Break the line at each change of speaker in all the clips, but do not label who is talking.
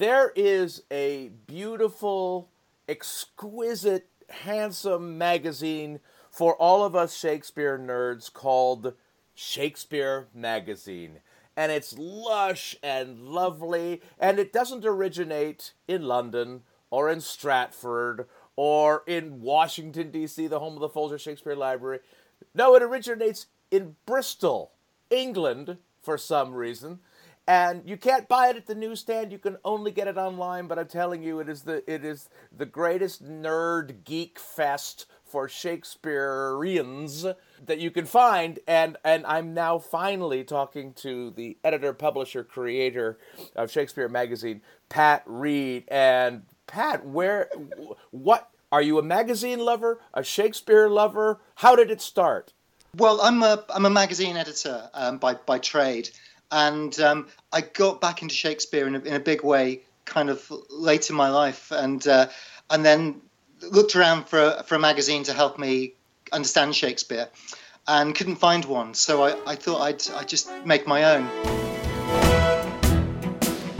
there is a beautiful, exquisite, handsome magazine for all of us Shakespeare nerds called Shakespeare Magazine. And it's lush and lovely, and it doesn't originate in London or in Stratford or in Washington, D.C., the home of the Folger Shakespeare Library. No, it originates in Bristol, England, for some reason. And you can't buy it at the newsstand. You can only get it online. But I'm telling you, it is the it is the greatest nerd geek fest for Shakespeareans that you can find. And and I'm now finally talking to the editor, publisher, creator of Shakespeare Magazine, Pat Reid. And Pat, where what are you a magazine lover, a Shakespeare lover? How did it start?
Well, I'm a I'm a magazine editor um, by by trade, and um, I got back into Shakespeare in a, in a big way, kind of late in my life, and uh, and then looked around for a, for a magazine to help me understand Shakespeare, and couldn't find one. So I, I thought I'd I'd just make my own.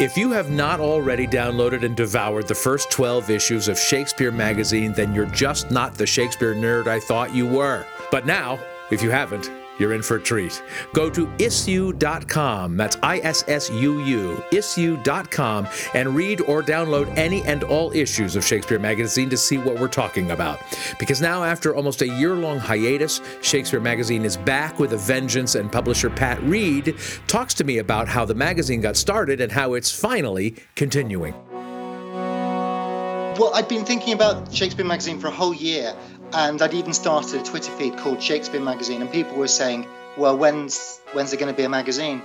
If you have not already downloaded and devoured the first 12 issues of Shakespeare Magazine, then you're just not the Shakespeare nerd I thought you were. But now, if you haven't, you're in for a treat. Go to issuu.com, that's I S S U U, issuu.com, and read or download any and all issues of Shakespeare Magazine to see what we're talking about. Because now, after almost a year long hiatus, Shakespeare Magazine is back with a vengeance, and publisher Pat Reid talks to me about how the magazine got started and how it's finally continuing.
Well, I'd been thinking about Shakespeare Magazine for a whole year, and I'd even started a Twitter feed called Shakespeare Magazine, and people were saying, "Well, when's when's there going to be a magazine?"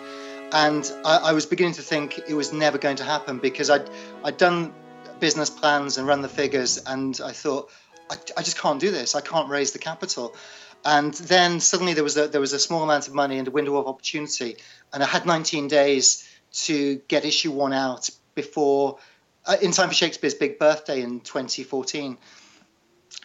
And I, I, was beginning to think it was never going to happen because I'd I'd done business plans and run the figures, and I thought, I, I just can't do this. I can't raise the capital. And then suddenly there was a there was a small amount of money and a window of opportunity, and I had 19 days to get issue one out before uh, in time for Shakespeare's big birthday in 2014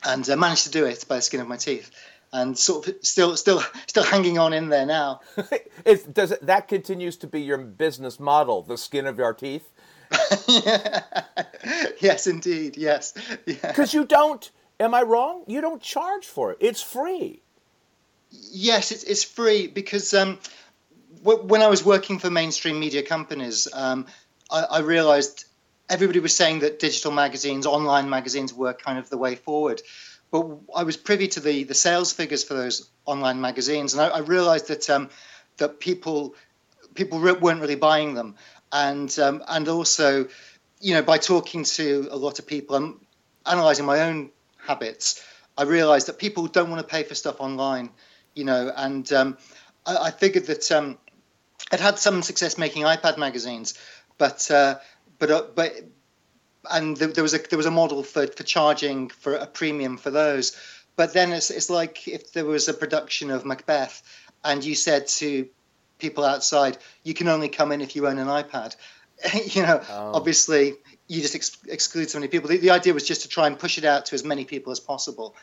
and uh, managed to do it by the skin of my teeth and sort of still still still hanging on in there now.
it, does it, that continues to be your business model, the skin of your teeth?
yes, indeed. Yes.
Because yeah. you don't. Am I wrong? You don't charge for it. It's free.
Yes, it's it's free because um, w- when I was working for mainstream media companies, um, I, I realized everybody was saying that digital magazines, online magazines, were kind of the way forward. But I was privy to the the sales figures for those online magazines, and I, I realised that um, that people people weren't really buying them, and um, and also, you know, by talking to a lot of people and analysing my own habits, I realised that people don't want to pay for stuff online, you know, and um, I, I, figured that um, I'd had some success making iPad magazines, but uh, but uh, but and there, there, was a there was a model for, for charging for a premium for those. But then it's it's like if there was a production of Macbeth, and you said to people outside, you can only come in if you own an iPad. you know, oh. obviously you just ex- exclude so many people. The, the, idea was just to try and push it out to as many people as possible,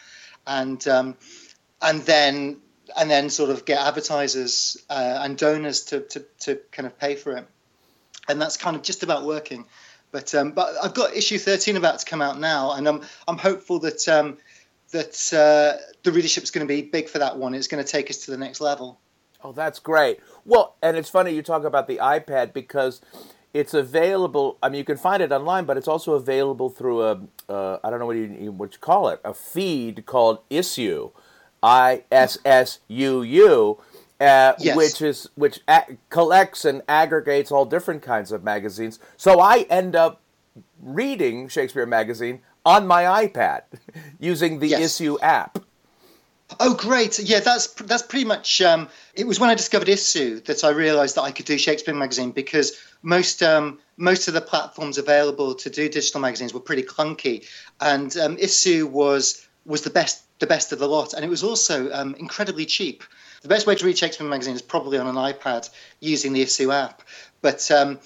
and um, and then and then sort of get advertisers uh, and donors to, to to kind of pay for it and that's kind of just about working. But um, but I've got issue 13 about to come out now, and I'm I'm hopeful that um, that uh, the readership is going to be big for that one. It's going to take us to the next level.
Oh, that's great. Well, and it's funny you talk about the iPad because it's available. I mean, you can find it online, but it's also available through a uh, I don't know what you what you call it a feed called Issuu, I S S U U uh, yes. which is which a- collects and aggregates all different kinds of magazines. So I end up reading Shakespeare magazine on my iPad using the yes. Issuu app.
Oh, great! Yeah, that's that's pretty much. Um, it was when I discovered Issuu that I realised that I could do Shakespeare magazine because most um, most of the platforms available to do digital magazines were pretty clunky, and um, Issuu was was the best the best of the lot, and it was also um, incredibly cheap. The best way to read Shakespeare magazine is probably on an iPad using the Issuu app, but um,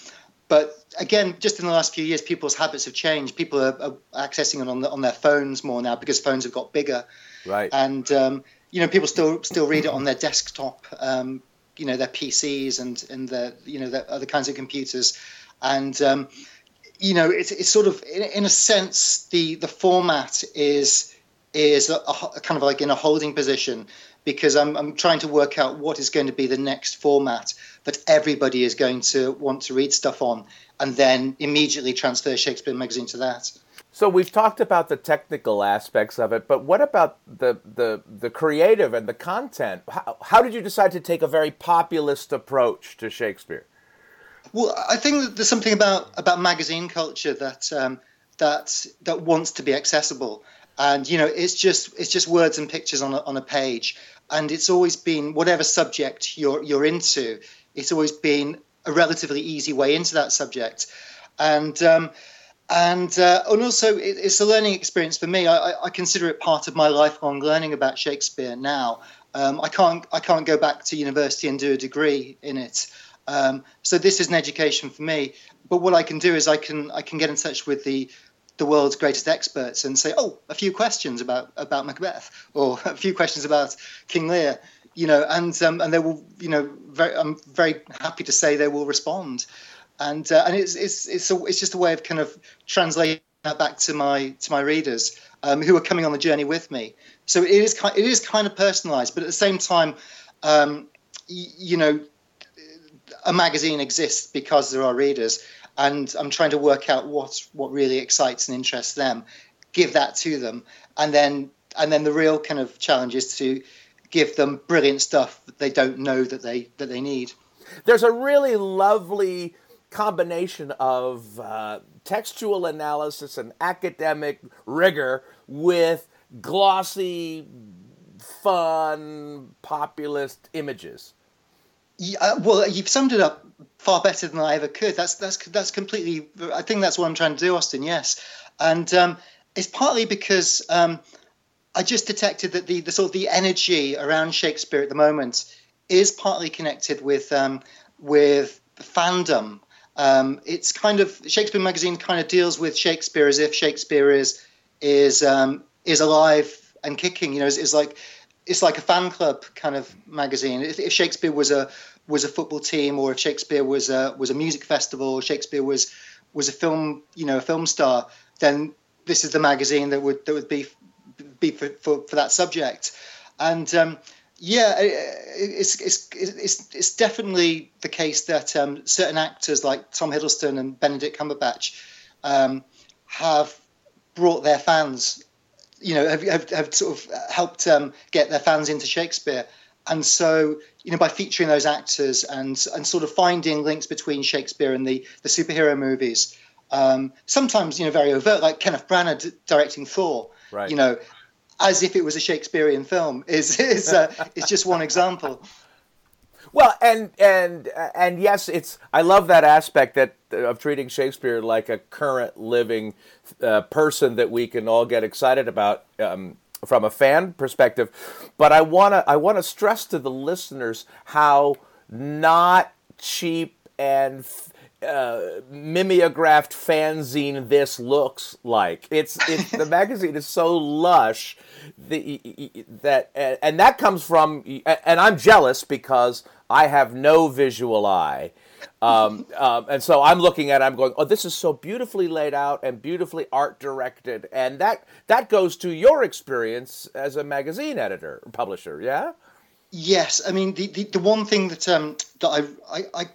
but again, just in the last few years, people's habits have changed. People are, are accessing it on the, on their phones more now because phones have got bigger,
right?
And um, you know, people still still read it on their desktop, um, you know, their PCs and and their you know their other kinds of computers, and um, you know, it's it's sort of in, in a sense the the format is is a, a, kind of like in a holding position because I'm, I'm trying to work out what is going to be the next format that everybody is going to want to read stuff on and then immediately transfer Shakespeare Magazine to that.
So we've talked about the technical aspects of it, but what about the the, the creative and the content? How, how did you decide to take a very populist approach to Shakespeare?
Well, I think that there's something about about magazine culture that um, that that wants to be accessible, and you know, it's just it's just words and pictures on a, on a page, and it's always been whatever subject you're you're into, it's always been a relatively easy way into that subject, and. Um, and uh, and also it, it's a learning experience for me. I, I, consider it part of my lifelong learning about Shakespeare. Now um, I can't I can't go back to university and do a degree in it. Um, so this is an education for me. But what I can do is I can I can get in touch with the the world's greatest experts and say, oh, a few questions about about Macbeth or a few questions about King Lear, you know, and um, and they will, you know, very, I'm very happy to say they will respond, and uh, and it's it's it's a, it's just a way of kind of translating that back to my to my readers um, who are coming on the journey with me. So it is kind it is kind of personalised, but at the same time, um, y- you know, a magazine exists because there are readers, and I'm trying to work out what what really excites and interests them, give that to them, and then and then the real kind of challenge is to give them brilliant stuff that they don't know that they that they need.
There's a really lovely combination of uh, textual analysis and academic rigor with glossy, fun, populist images.
Yeah, uh, well, you've summed it up far better than I ever could. That's that's that's completely. I think that's what I'm trying to do, Austin. Yes, and um, it's partly because um, I just detected that the, the sort of the energy around Shakespeare at the moment is partly connected with um, with fandom. Um, it's kind of Shakespeare magazine kind of deals with Shakespeare as if Shakespeare is is um, is alive and kicking. You know, is, is like it's like a fan club kind of magazine. If, if, Shakespeare was a was a football team, or if Shakespeare was a was a music festival, or Shakespeare was was a film, you know, a film star, then this is the magazine that would that would be be for, for, for that subject. And um, yeah, it's, it's it's it's definitely the case that um, certain actors like Tom Hiddleston and Benedict Cumberbatch um, have brought their fans you know, have, have, have sort of helped um, get their fans into Shakespeare. And so, you know, by featuring those actors and and sort of finding links between Shakespeare and the the superhero movies, um, sometimes you know very overt, like Kenneth Branagh d- directing Thor. Right. You know, as if it was a Shakespearean film is is uh, is just one example.
Well, and and and yes, it's I love that aspect that of treating Shakespeare like a current living uh, person that we can all get excited about um, from a fan perspective. But I wanna I wanna stress to the listeners how not cheap and uh, mimeographed fanzine this looks like. It's, it's the magazine is so lush the, that and that comes from and I'm jealous because I have no visual eye. Um, um, and so I'm looking at it, I'm going, oh, this is so beautifully laid out and beautifully art directed. And that, that goes to your experience as a magazine editor, publisher, yeah?
Yes. I mean, the, the, the one thing that, um, that I, I, I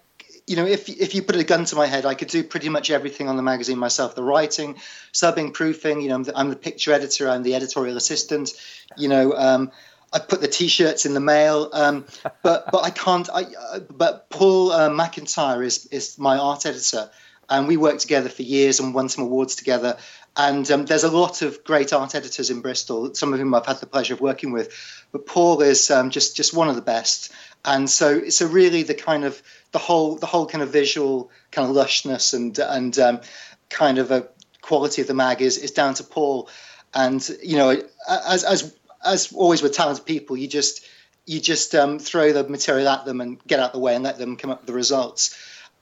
you know, if if you put a gun to my head, I could do pretty much everything on the magazine myself: the writing, subbing, proofing. You know, I'm the, I'm the picture editor, I'm the editorial assistant. You know, um, I put the T-shirts in the mail, um, but but I can't. I, uh, but Paul uh, McIntyre is is my art editor, and we worked together for years and won some awards together. And um, there's a lot of great art editors in Bristol, some of whom I've had the pleasure of working with. But Paul is um, just just one of the best. And so so really the kind of the whole the whole kind of visual kind of lushness and and um, kind of a quality of the mag is is down to Paul And you know, as as as always with talented people, you just you just um, throw the material at them and get out the way and let them come up with the results.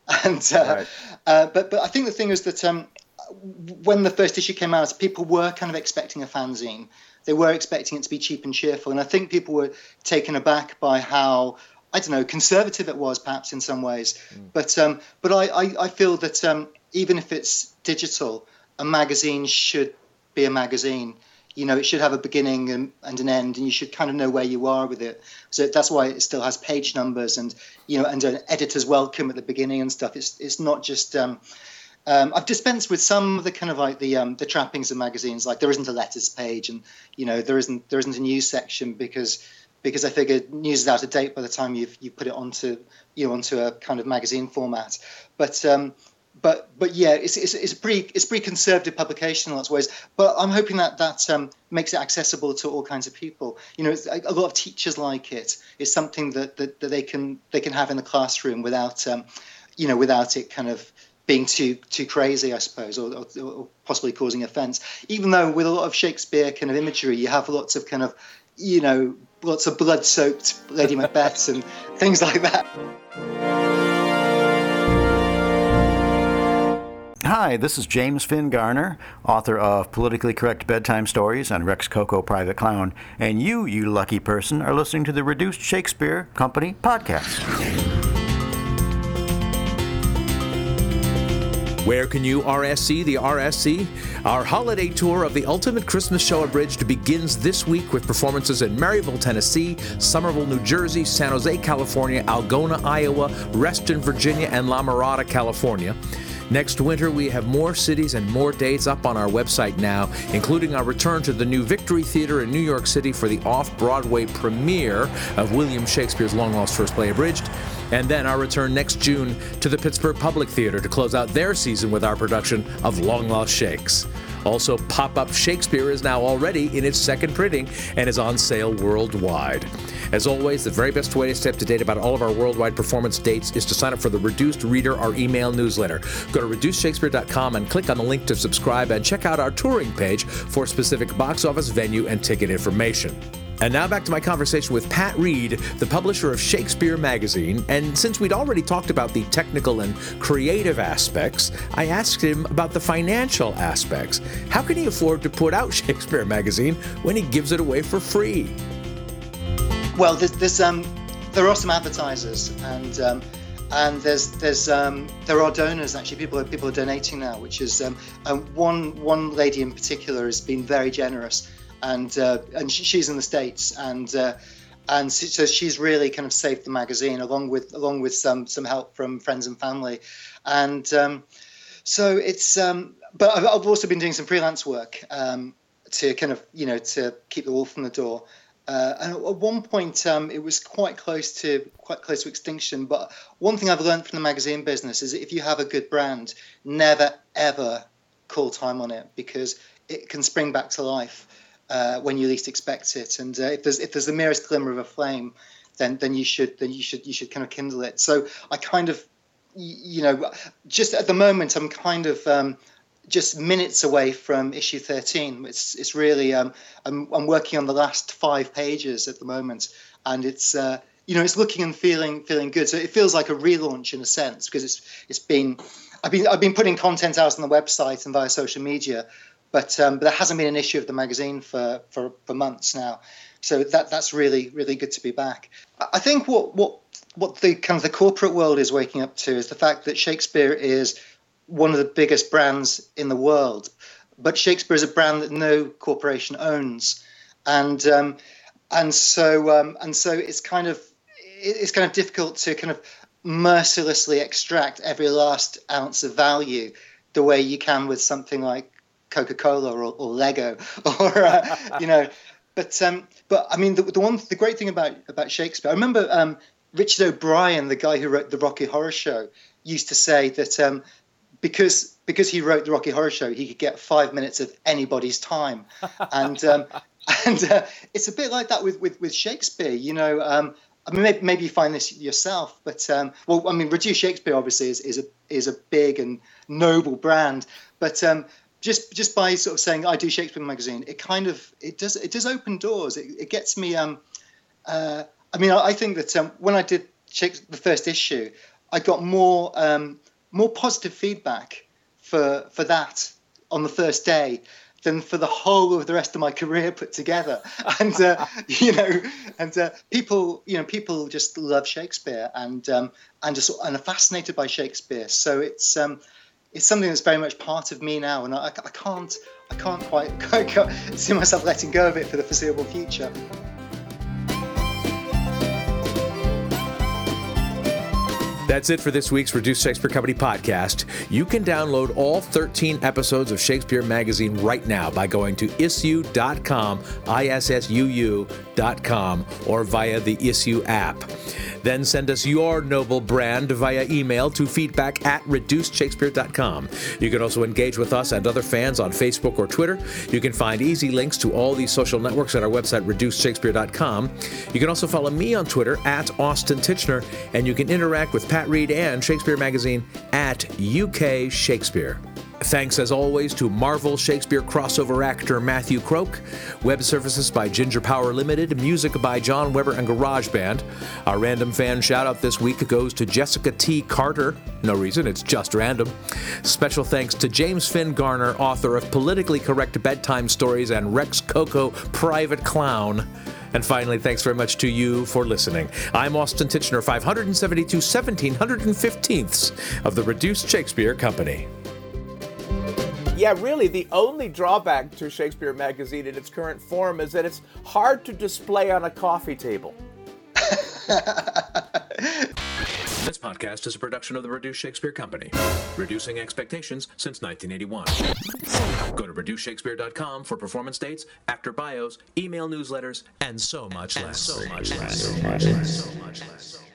And uh, right. uh, but but I think the thing is that um, when the first issue came out, people were kind of expecting a fanzine. They were expecting it to be cheap and cheerful, and I think people were taken aback by how I don't know conservative it was, perhaps in some ways. Mm. But um, but I, I, I feel that um, even if it's digital, a magazine should be a magazine you know it should have a beginning and, and, an end and you should kind of know where you are with it. So that's why it still has page numbers and you know and an editor's welcome at the beginning and stuff. It's it's not just um, um, I've dispensed with some of the kind of like the um, the trappings of magazines. Like there isn't a letters page and you know there isn't there isn't a news section because because I figured news is out of date by the time you've you put it onto you know onto a kind of magazine format. But um, but but yeah, it's, it's, it's a pretty it's a pretty conservative publication in lots of ways. But I'm hoping that that um, makes it accessible to all kinds of people. You know, a lot of teachers like it. It's something that, that, that they can they can have in the classroom without um, you know without it kind of being too too crazy, I suppose, or, or, or possibly causing offence. Even though with a lot of Shakespeare kind of imagery, you have lots of kind of you know lots of blood-soaked Lady Macbeths and things like that.
Hi, this is James Finn Garner, author of Politically Correct Bedtime Stories and Rex Koko Private Clown. And you, you lucky person, are listening to the Reduced Shakespeare Company podcast.
Where can you RSC the RSC? Our holiday tour of the Ultimate Christmas Show Abridged begins this week with performances in Maryville, Tennessee, Somerville, New Jersey, San Jose, California, Algona, Iowa, Reston, Virginia, and La Mirada, California. Next winter, we have more cities and more dates up on our website now, including our return to the new Victory Theater in New York City for the off Broadway premiere of William Shakespeare's long lost first play, Abridged. And then our return next June to the Pittsburgh Public Theater to close out their season with our production of Long Lost Shakes. Also, Pop Up Shakespeare is now already in its second printing and is on sale worldwide. As always, the very best way to stay up to date about all of our worldwide performance dates is to sign up for the Reduced Reader, our email newsletter. Go to reducedshakespeare.com and click on the link to subscribe and check out our touring page for specific box office, venue, and ticket information. And now back to my conversation with Pat Reid, the publisher of Shakespeare Magazine. And since we'd already talked about the technical and creative aspects, I asked him about the financial aspects. How can he afford to put out Shakespeare Magazine when he gives it away for free?
Well, there's, there's um, there are some advertisers, and um, and there's there's um, there are donors actually. People are people are donating now, which is um, um, one one lady in particular has been very generous and uh, and she's in the states, and uh, and so she's really kind of saved the magazine along with along with some some help from friends and family, and um, so it's. Um, but I've, I've, also been doing some freelance work um, to kind of you know to keep the wolf from the door. Uh, and at one point, um, it was quite close to quite close to extinction. But one thing I've learned from the magazine business is if you have a good brand, never ever call time on it because it can spring back to life uh, when you least expect it. And uh, if there's if there's the merest glimmer of a flame, then then you should then you should you should kind of kindle it. So I kind of you know just at the moment I'm kind of um, just minutes away from issue 13. It's it's really um, I'm I'm working on the last five pages at the moment, and it's. Uh, you know, it's looking and feeling feeling good. So it feels like a relaunch in a sense because it's it's been I've been I've been putting content out on the website and via social media, but, um, but there hasn't been an issue of the magazine for, for, for months now. So that that's really really good to be back. I think what what what the kind of the corporate world is waking up to is the fact that Shakespeare is one of the biggest brands in the world, but Shakespeare is a brand that no corporation owns, and um, and so um, and so it's kind of it's kind of difficult to kind of mercilessly extract every last ounce of value the way you can with something like Coca Cola or, or, Lego or uh, you know. But um, but I mean the, the one the great thing about about Shakespeare, I remember um, Richard O'Brien, the guy who wrote the Rocky Horror Show, used to say that um, because because he wrote the Rocky Horror Show, he could get five minutes of anybody's time, and um, and uh, it's a bit like that with with, with Shakespeare. You know, um, I mean, maybe, maybe, you find this yourself, but um, well, I mean, Reduce Shakespeare obviously is, is a is a big and noble brand, but um, just just by sort of saying I do Shakespeare magazine, it kind of it does it does open doors. It, it gets me. Um, uh, I mean, I, I think that um, when I did the first issue, I got more um, more positive feedback for for that on the first day than for the whole of the rest of my career put together. And uh, you know, and uh, people, you know, people just love Shakespeare and um, and just and are fascinated by Shakespeare. So it's um, it's something that's very much part of me now, and I, I can't I can't quite see myself letting go of it for the foreseeable future.
That's it for this week's Reduced Shakespeare Company podcast. You can download all 13 episodes of Shakespeare Magazine right now by going to issuu.com, I-S-S-U-U.com, or via the Issuu app. Then send us your noble brand via email to feedback at reducedshakespeare.com. You can also engage with us and other fans on Facebook or Twitter. You can find easy links to all these social networks at our website, reducedshakespeare.com. You can also follow me on Twitter at Austin Tichenor, and you can interact with Pat Reid and Shakespeare Magazine at UK Shakespeare. Thanks as always to Marvel Shakespeare crossover actor Matthew Croke, web services by Ginger Power Limited, music by John Weber and GarageBand. Our random fan shout out this week goes to Jessica T. Carter. No reason, it's just random. Special thanks to James Finn Garner, author of Politically Correct Bedtime Stories and Rex Koko Private Clown. And finally, thanks very much to you for listening. I'm Austin Tichenor, 572 1715ths of the Reduced Shakespeare Company.
Yeah, really, the only drawback to Shakespeare Magazine in its current form is that it's hard to display on a coffee table.
This podcast is a production of the Reduced Shakespeare Company, reducing expectations since 1981. Go to reducedshakespeare.com for performance dates, actor bios, email newsletters, and so much less. so much less. So much less. So much less.